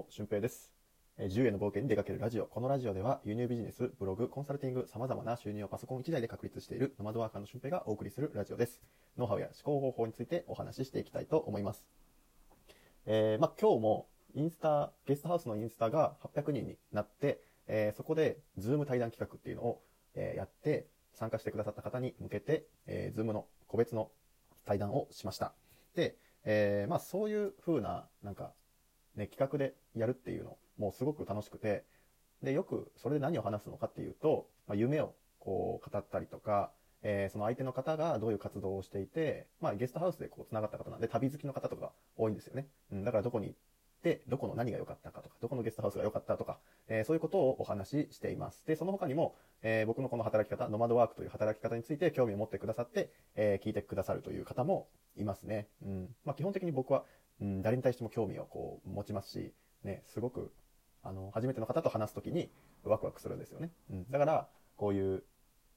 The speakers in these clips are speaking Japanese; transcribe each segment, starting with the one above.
も、俊平です。えー自由への冒険に出かけるラジオ。このラジオでは、輸入ビジネス、ブログ、コンサルティング、様々な収入をパソコン1台で確立しているノマドワーカーの俊平がお送りするラジオです。ノウハウや思考方法についてお話ししていきたいと思います。えーまあ、今日も、インスタ、ゲストハウスのインスタが800人になって、えーそこで、 Zoom 対談企画っていうのを、えーやって、参加してくださった方に向けて、えー、 Zoom の個別の対談をしました。で、えーまあそういう風な、なんか、ね、企画でやるっていうのもすごく楽しくて、で、よくそれで何を話すのかっていうと、まあ、夢をこう語ったりとか、えーその相手の方がどういう活動をしていて、まあゲストハウスでこう繋がった方なんで旅好きの方とか多いんですよね。うん、だからどこに行って、どこの何が良かったかとか、どこのゲストハウスが良かったとか、えーそういうことをお話ししています。で、その他にも、えー僕のこの働き方、ノマドワークという働き方について興味を持ってくださって、え聞いてくださるという方もいますね。うん。まあ基本的に僕は、うん、誰に対しても興味をこう持ちますし、ね、すごく、あの、初めての方と話すときにワクワクするんですよね。うん。だから、こういう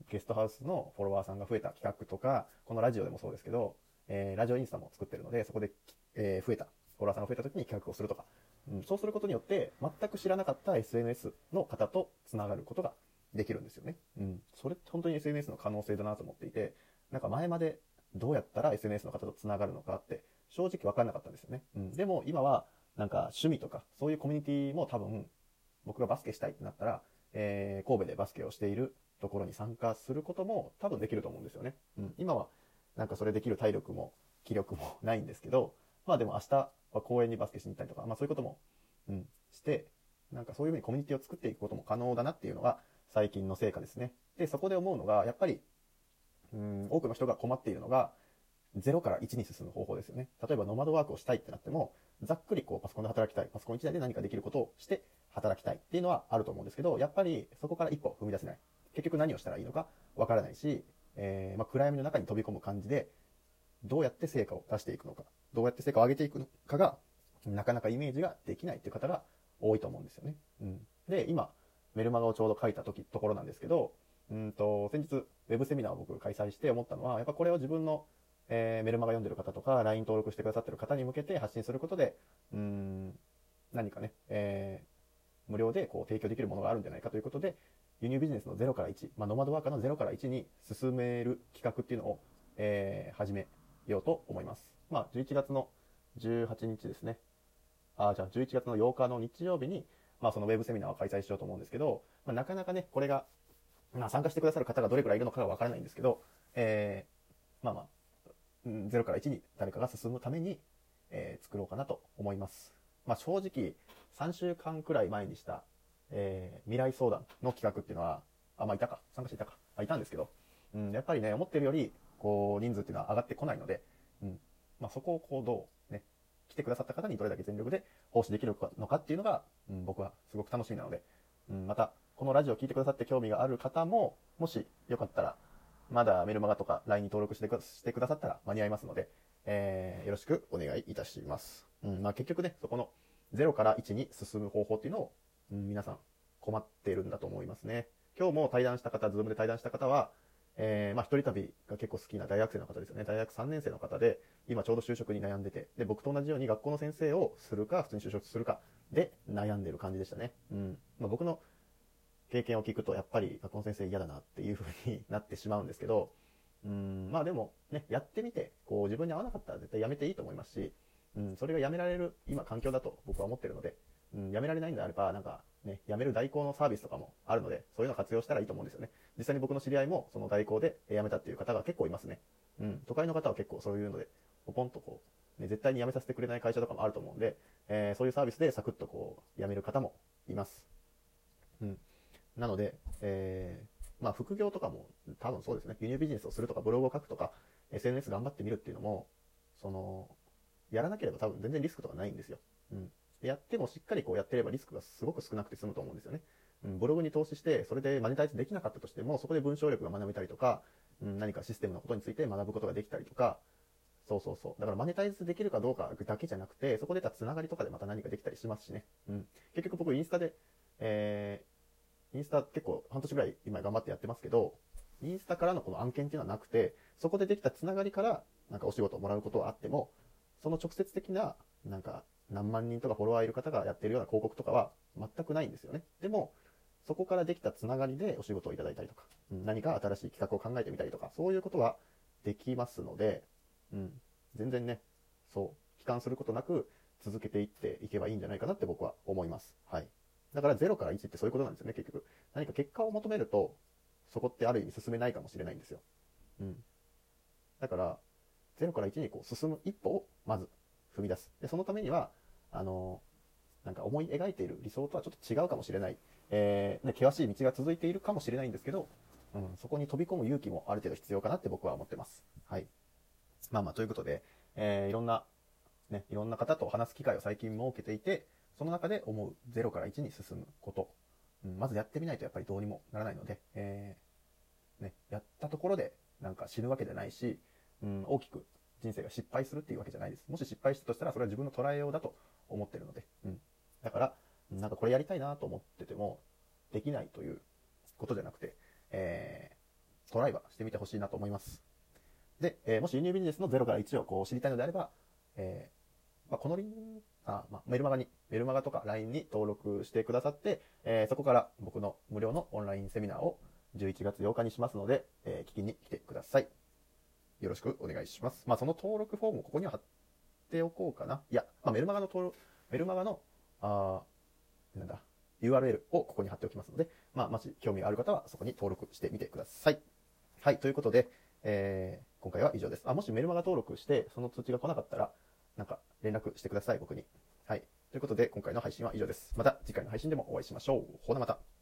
ゲストハウスのフォロワーさんが増えた企画とか、このラジオでもそうですけど、えーラジオインスタも作ってるので、そこで、えー増えた、フォロワーさんが増えたときに企画をするとか、うん、そうすることによって、全く知らなかった SNS の方と繋がることができるんですよね。うん。それって本当に SNS の可能性だなと思っていて、なんか前までどうやったら SNS の方と繋がるのかって正直分かんなかったんですよね。うん。でも今はなんか趣味とかそういうコミュニティも多分僕がバスケしたいってなったら、えー神戸でバスケをしているところに参加することも多分できると思うんですよね。うん。今はなんかそれできる体力も気力もないんですけど、まあでも明日は公園にバスケしに行ったりとか、まあそういうことも、うん、して、なんかそういうふうにコミュニティを作っていくことも可能だなっていうのが最近の成果ですね。で、そこで思うのが、やっぱり、うん、多くの人が困っているのが、0から1に進む方法ですよね。例えばノマドワークをしたいってなっても、ざっくりこうパソコンで働きたい、パソコン1台で何かできることをして働きたいっていうのはあると思うんですけど、やっぱりそこから一歩踏み出せない。結局何をしたらいいのかわからないし、えーまあ、暗闇の中に飛び込む感じで、どうやって成果を出していくのか、どうやって成果を上げていくのかが、なかなかイメージができないっていう方が多いと思うんですよね。うん。で、今、メルマガをちょうど書いた時、ところなんですけど、うんと、先日、ウェブセミナーを僕開催して思ったのは、やっぱこれを自分の、えーメルマガ読んでる方とか、LINE 登録してくださってる方に向けて発信することで、うん、何かね、えー無料でこう提供できるものがあるんじゃないかということで、輸入ビジネスの0から1、まあ、ノマドワーカーの0から1に進める企画っていうのを、えー始めようと思います。まあ、11月の18日ですね。あ、じゃあ11月の8日の日曜日に、まあそのウェブセミナーを開催しようと思うんですけど、まあなかなかね、これが、まあ参加してくださる方がどれくらいいるのかがわからないんですけど、えー、まあまあ、0から1に誰かが進むために、えー作ろうかなと思います。まあ正直、3週間くらい前にした、えー未来相談の企画っていうのは、あ、まあいたか、参加者いたか、あ、いたんですけど、うん、やっぱりね、思ってるより、こう、人数っていうのは上がってこないので、うん、まあそこをこう、どう、ね、来てくださった方にどれだけ全力で奉仕できるのかっていうのが、うん、僕はすごく楽しみなので、うん、また、このラジオを聞いてくださって興味がある方も、もしよかったら、まだメルマガとか LINE に登録してくしてくださったら間に合いますので、えー、よろしくお願いいたします。うん、まあ結局ね、そこの0から1に進む方法っていうのを、うん、皆さん困っているんだと思いますね。今日も対談した方、ズームで対談した方は、えー、まあ一人旅が結構好きな大学生の方ですよね。大学3年生の方で、今ちょうど就職に悩んでて、で、僕と同じように学校の先生をするか、普通に就職するかで悩んでる感じでしたね。うん。まあ僕の経験を聞くと、やっぱり学校の先生嫌だなっていう風になってしまうんですけど、うん、まあでもね、やってみて、こう自分に合わなかったら絶対やめていいと思いますし、うん、それがやめられる今環境だと僕は思ってるので、うん、やめられないんであれば、なんかね、やめる代行のサービスとかもあるので、そういうのを活用したらいいと思うんですよね。実際に僕の知り合いもその代行で辞めたっていう方が結構いますね。うん、都会の方は結構そういうので、ポポンとこう、ね、絶対に辞めさせてくれない会社とかもあると思うんで、えーそういうサービスでサクッとこう、辞める方もいます。うん。なので、えーまあ副業とかも多分そうですね。輸入ビジネスをするとかブログを書くとか、SNS 頑張ってみるっていうのも、その、やらなければ多分全然リスクとかないんですよ。うん。やってもしっかりこうやってればリスクがすごく少なくて済むと思うんですよね。うん、ブログに投資して、それでマネタイズできなかったとしても、そこで文章力が学べたりとか、うん、何かシステムのことについて学ぶことができたりとか、そうそうそう。だからマネタイズできるかどうかだけじゃなくて、そこでたつながりとかでまた何かできたりしますしね。うん。結局僕インスタで、えー、インスタ結構半年ぐらい今頑張ってやってますけど、インスタからのこの案件っていうのはなくて、そこでできたつながりから、なんかお仕事をもらうことはあっても、その直接的な、なんか、何万人とかフォロワーいる方がやってるような広告とかは全くないんですよね。でも、そこからできたつながりでお仕事をいただいたりとか、何か新しい企画を考えてみたりとか、そういうことはできますので、うん、全然ね、そう、悲観することなく続けていっていけばいいんじゃないかなって僕は思います。はい。だから0から1ってそういうことなんですよね、結局。何か結果を求めると、そこってある意味進めないかもしれないんですよ。うん。だから、0から1にこう進む一歩をまず踏み出す。で、そのためには、あのなんか思い描いている理想とはちょっと違うかもしれない。えー、ね、険しい道が続いているかもしれないんですけど、うん、そこに飛び込む勇気もある程度必要かなって僕は思ってます。はい。まあまあ、ということで、えー、いろんな、ね、いろんな方と話す機会を最近設けていて、その中で思う0から1に進むこと。うん、まずやってみないとやっぱりどうにもならないので、えー、ね、やったところでなんか死ぬわけじゃないし、うん、大きく人生が失敗するっていうわけじゃないです。もし失敗したとしたら、それは自分の捉えようだと思ってるので、うん。だから、なんかこれやりたいなと思ってても、できないということじゃなくて、えー、トライはしてみてほしいなと思います。で、えー、もし輸入ビジネスの0から1をこう知りたいのであれば、えー、まあ、このリンあ、まあ、メルマガに、メルマガとか LINE に登録してくださって、えー、そこから僕の無料のオンラインセミナーを11月8日にしますので、えー、聞きに来てください。よろしくお願いします。まあ、その登録フォームをここには貼っておこうかな。いや、まあ、メルマガの登録、メルマガの、あなんだ、URL をここに貼っておきますので、まあ、もし興味がある方はそこに登録してみてください。はい、ということで、えー、今回は以上です。あ、もしメルマガ登録して、その通知が来なかったら、なんか連絡してください、僕に。はい。ということで、今回の配信は以上です。また次回の配信でもお会いしましょう。ほなまた。